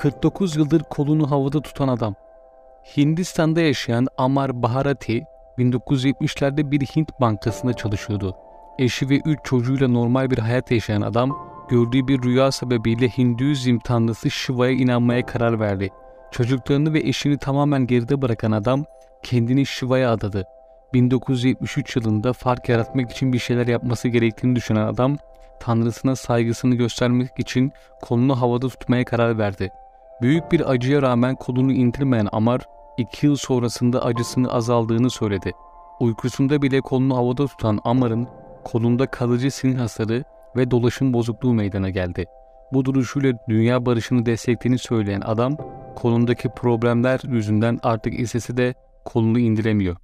49 yıldır kolunu havada tutan adam. Hindistan'da yaşayan Amar Bharati 1970'lerde bir Hint bankasında çalışıyordu. Eşi ve 3 çocuğuyla normal bir hayat yaşayan adam gördüğü bir rüya sebebiyle Hinduizm tanrısı Shiva'ya inanmaya karar verdi. Çocuklarını ve eşini tamamen geride bırakan adam kendini Shiva'ya adadı. 1973 yılında fark yaratmak için bir şeyler yapması gerektiğini düşünen adam tanrısına saygısını göstermek için kolunu havada tutmaya karar verdi. Büyük bir acıya rağmen kolunu indirmeyen Amar, iki yıl sonrasında acısını azaldığını söyledi. Uykusunda bile kolunu havada tutan Amar'ın kolunda kalıcı sinir hasarı ve dolaşım bozukluğu meydana geldi. Bu duruşuyla dünya barışını desteklediğini söyleyen adam, kolundaki problemler yüzünden artık istese de kolunu indiremiyor.